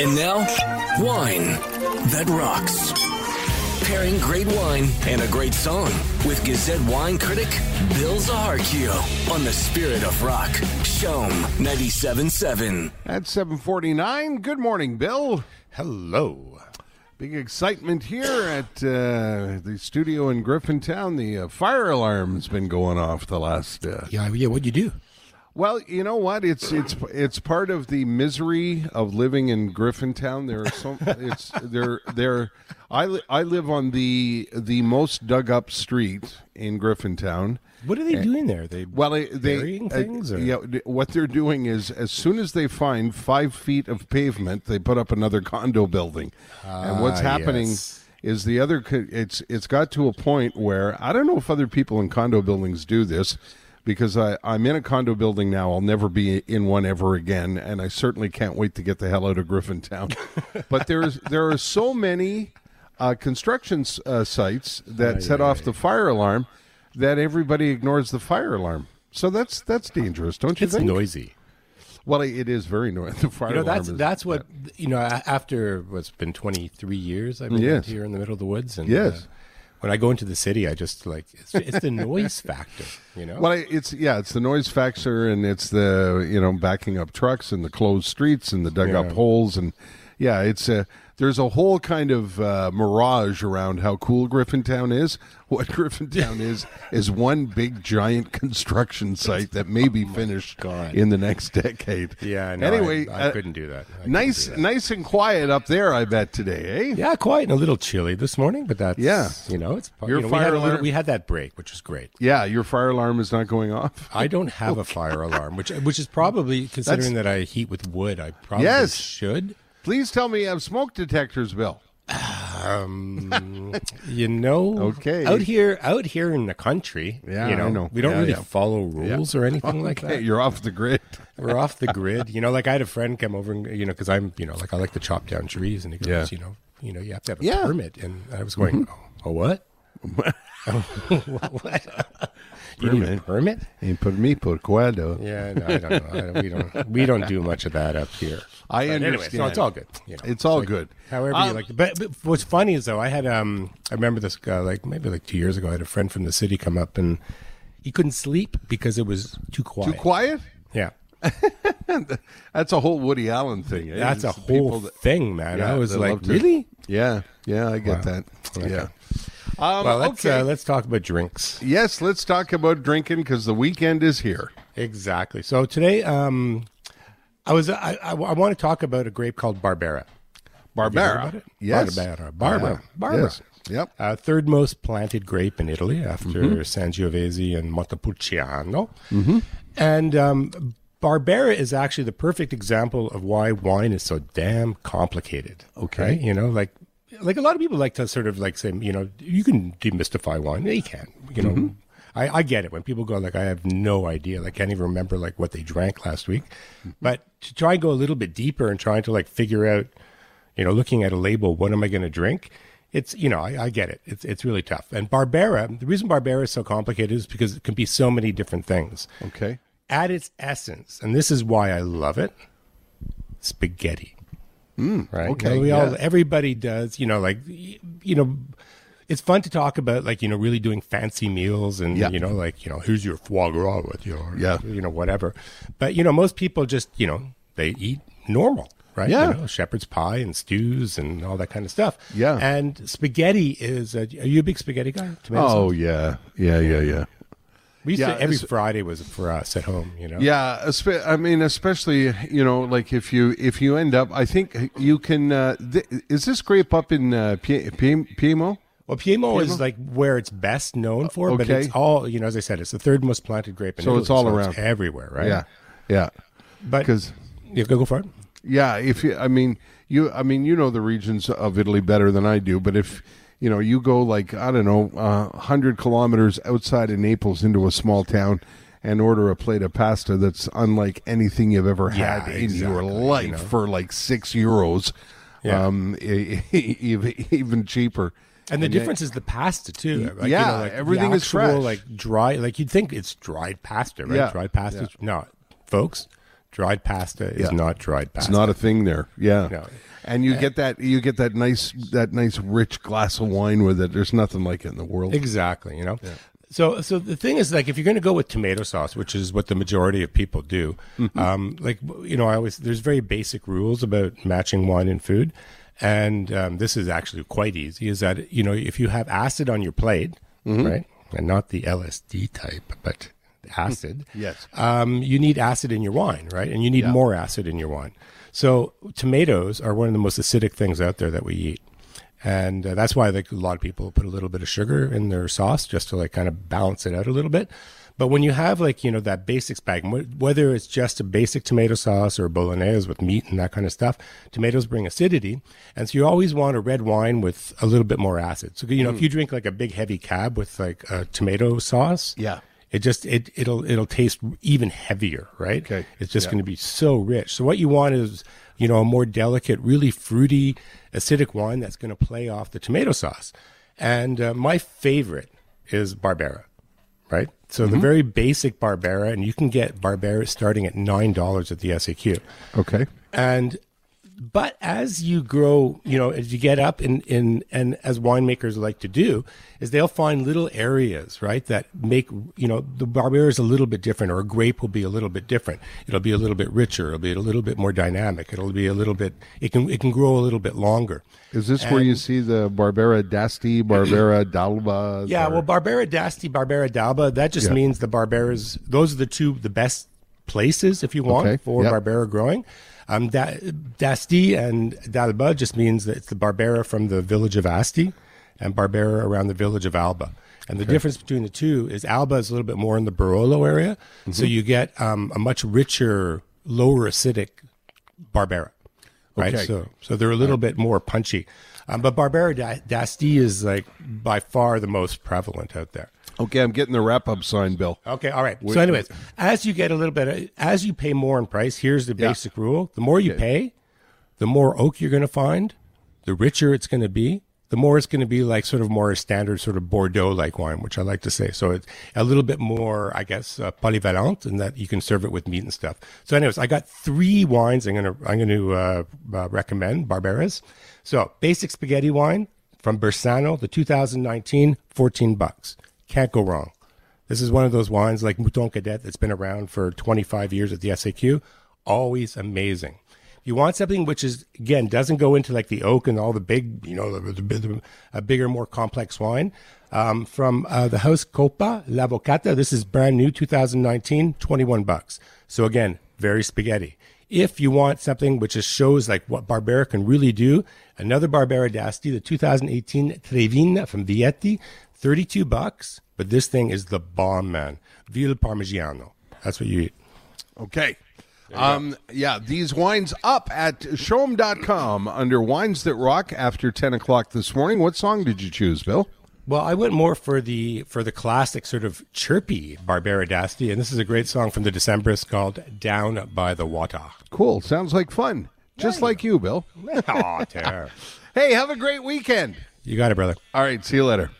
And now, wine that rocks. Pairing great wine and a great song with Gazette wine critic Bill Zacharkiw on the Spirit of Rock. CHOM 97.7. At 749, good morning, Bill. Hello. Big excitement here at uh, the studio in Griffintown. The uh, fire alarm's been going off the last. Uh, Yeah, yeah. What'd you do? Well, you know what? It's it's it's part of the misery of living in Griffintown. There are some. it's there there. I li- I live on the the most dug up street in Griffintown. What are they doing there? They Well, they, they burying uh, things. or? yeah. What they're doing is, as soon as they find five feet of pavement, they put up another condo building. and what's Ah, happening yes. is the other. It's it's got to a point where I don't know if other people in condo buildings do this, because I I'm in a condo building now. I'll never be in one ever again, and I certainly can't wait to get the hell out of Griffintown. but there's there are so many uh, construction uh, sites that set off the fire alarm that everybody ignores the fire alarm. So that's that's dangerous, don't you it's think? It's noisy. Well, it is very noisy. The fire You know, alarm that's is- that's what you know. After what's been twenty three years, I've been Yes. here in the middle of the woods, and Yes. uh, when I go into the city, I just like it's, it's the noise factor. You know, Well, it's yeah, it's the noise factor, and it's the you know backing up trucks and the closed streets and the dug up holes, and yeah, it's a there's a whole kind of uh, mirage around how cool Griffintown is. What Griffintown is is one big giant construction site that may be finished God. in the next decade. yeah. No, anyway, I, I uh, couldn't do that. I nice, do that. nice and quiet up there. I bet today, eh? Yeah, quiet and a little chilly this morning, but that's Yeah. You know, it's part- Your you know, fire we had, little- alarm- we had that break, which was great. Yeah, your fire alarm is not going off. I don't have a fire alarm, which which is probably considering that I heat with wood. I probably Yes. should. Please tell me you have smoke detectors, Bill. Um, you know, Okay. out here, out here in the country, Yeah, you know, I know. we don't Yeah, really yeah. follow rules or anything like that. you're off the grid. We're off the grid. You know, like I had a friend come over, and you know, because I'm, you know, like I like to chop down trees, and he goes, Yeah. you know, you know, you have to have a Yeah. Mm-hmm. permit, and I was going, oh, oh, what? what? You need a Permit? permit? Y por mí, por cuando. Yeah, no, I don't know. I we don't, we don't do much of that up here. I But anyway, so it's all good. You know, It's all like, good. However Um, you like. But, but what's funny is though, I had um, I remember this guy like maybe like two years ago. I had a friend from the city come up and he couldn't sleep because it was too quiet. Too quiet? Yeah, That's a whole Woody Allen thing. eh? that's a It's people whole that- thing, man. Yeah, I was like, really? Yeah, yeah, I get Wow. that. Okay. Yeah. Um, Well, let's okay. uh, let's talk about drinks. yes, let's talk about drinking because the weekend is here. Exactly. So today, um, I was I, I, I want to talk about a grape called Barbera. Barbera. Yes. Barbera. Barbera. Barbera. Yes. Yep. Uh, third most planted grape in Italy after Mm-hmm. Sangiovese and Montepulciano. Mm-hmm. And um, Barbera is actually the perfect example of why wine is so damn complicated. Okay. right? You know, like like a lot of people like to sort of like say, you know, you can demystify wine. Yeah, you can. You know, Mm-hmm. I, I get it when people go like, I have no idea. Like, can't even remember like what they drank last week. Mm-hmm. But to try and go a little bit deeper and trying to like figure out, you know, looking at a label, what am I going to drink? It's you know, I, I get it. It's it's really tough. And Barbera, the reason Barbera is so complicated is because it can be so many different things. Okay. At its essence, and this is why I love it, spaghetti. Mm, right. okay, You know, we yeah. all everybody does. You know, like you know, it's fun to talk about like you know really doing fancy meals and Yeah. you know like you know who's your foie gras with your Yeah. you know whatever. But you know most people just you know they eat normal. Right, Yeah. you know, shepherd's pie and stews and all that kind of stuff. Yeah. and spaghetti is. A, are you a big spaghetti guy? Tomato Oh sauce? yeah, yeah, yeah, yeah. We used yeah, to every Friday was for us at home. You know, Yeah, espe- I mean, especially you know, like if you if you end up, I think you can. Uh, th- is this grape up in uh, Pie- Piedmont? Well, Piedmont is like where it's best known for, but Okay. it's all you know. As I said, it's the third most planted grape in So Italy, it's all around. everywhere, right? Yeah, yeah. but Because you go go for it. yeah, if you, I mean, you, I mean, you know the regions of Italy better than I do. But if you know, you go like I don't know, uh, hundred kilometers outside of Naples into a small town. And order a plate of pasta that's unlike anything you've ever Yeah, had in your exactly, you life know. for like six euros, Yeah. um, even cheaper. And the And difference is the pasta too. Like, yeah, you know, like everything the is actual, fresh. Like dry, like you'd think it's dried pasta, right? Yeah, Dried pasta. No, folks, Dried pasta is Yeah. not dried pasta. It's not a thing there. Yeah. No. And you get that you get that nice that nice rich glass of wine with it. There's nothing like it in the world. Exactly, you know. So, so the thing is, like, if you're going to go with tomato sauce, which is what the majority of people do, um, like, you know, I always there's very basic rules about matching wine and food, and um, this is actually quite easy. Is that you know if you have acid on your plate, right, and not the LSD type, but acid, Yes. um, you need acid in your wine, right? And you need more acid in your wine. So tomatoes are one of the most acidic things out there that we eat. And uh, that's why like a lot of people put a little bit of sugar in their sauce just to like kind of balance it out a little bit. But when you have like, you know, that basics bag, whether it's just a basic tomato sauce or bolognese with meat and that kind of stuff, tomatoes bring acidity. And so you always want a red wine with a little bit more acid. So, you know, if you drink like a big heavy cab with like a tomato sauce, Yeah. It just it it'll it'll taste even heavier, right? Okay. It's just Yeah. going to be so rich. So what you want is you know a more delicate, really fruity, acidic wine that's going to play off the tomato sauce. And uh, my favorite is Barbera, right? So Mm-hmm. the very basic Barbera, and you can get Barbera starting at nine dollars at the SAQ. Okay. And but as you grow, you know, as you get up in, in and as winemakers like to do, is they'll find little areas, right, that make you know the Barbera is a little bit different, or a grape will be a little bit different. It'll be a little bit richer. It'll be a little bit more dynamic. It'll be a little bit. It can it can grow a little bit longer. Is this where you see the Barbera d'Asti, Barbera d'Alba? Yeah, or- well, Barbera d'Asti, Barbera d'Alba, that just Yeah. means the Barberas. Those are the two the best places if you want Okay, for yep. Barbera growing. Um, da, d'Asti and d'Alba just means that it's the Barbera from the village of Asti, and Barbera around the village of Alba. And the difference between the two is Alba is a little bit more in the Barolo area, Mm-hmm. so you get um, a much richer, lower acidic Barbera. Right, Okay. so so they're a little bit more punchy, um, but Barbera da- d'Asti is like by far the most prevalent out there. Okay, I'm getting the wrap up sign, Bill. Okay, all right. So, anyways, as you get a little bit, as you pay more in price, here's the Yeah. basic rule: the more you pay, the more oak you're going to find, the richer it's going to be, the more it's going to be like sort of more a standard sort of Bordeaux-like wine, which I like to say. So it's a little bit more, I guess, uh, polyvalent, in that you can serve it with meat and stuff. So, anyways, I got three wines I'm going to I'm going to uh, uh, recommend Barberas. So, basic spaghetti wine from Bersano, the 2019, 14 bucks. Can't go wrong. This is one of those wines like Mouton Cadet that's been around for 25 years at the SAQ. Always amazing. If you want something which is, again, doesn't go into like the oak and all the big, you know, the, the, the, a bigger, more complex wine, um, from uh, the house Coppo L'Avvocata. This is brand new, 2019, 21 bucks. So again, very spaghetti. If you want something which just shows like what Barbera can really do, another Barbera d'Asti, the 2018 Tre Vigne from Vietti, 32 bucks. But this thing is the bomb, man. Ville Parmigiano. That's what you eat. Okay. Um, yeah, these wines up at chom.com under Wines That Rock after 10 o'clock this morning. What song did you choose, Bill? Well, I went more for the for the classic sort of chirpy Barbera d'Asti, and this is a great song from the Decemberists called "Down by the Water." Cool. Sounds like fun. Just like you, Bill. Aw, tear. Hey, have a great weekend. You got it, brother. All right, see you later.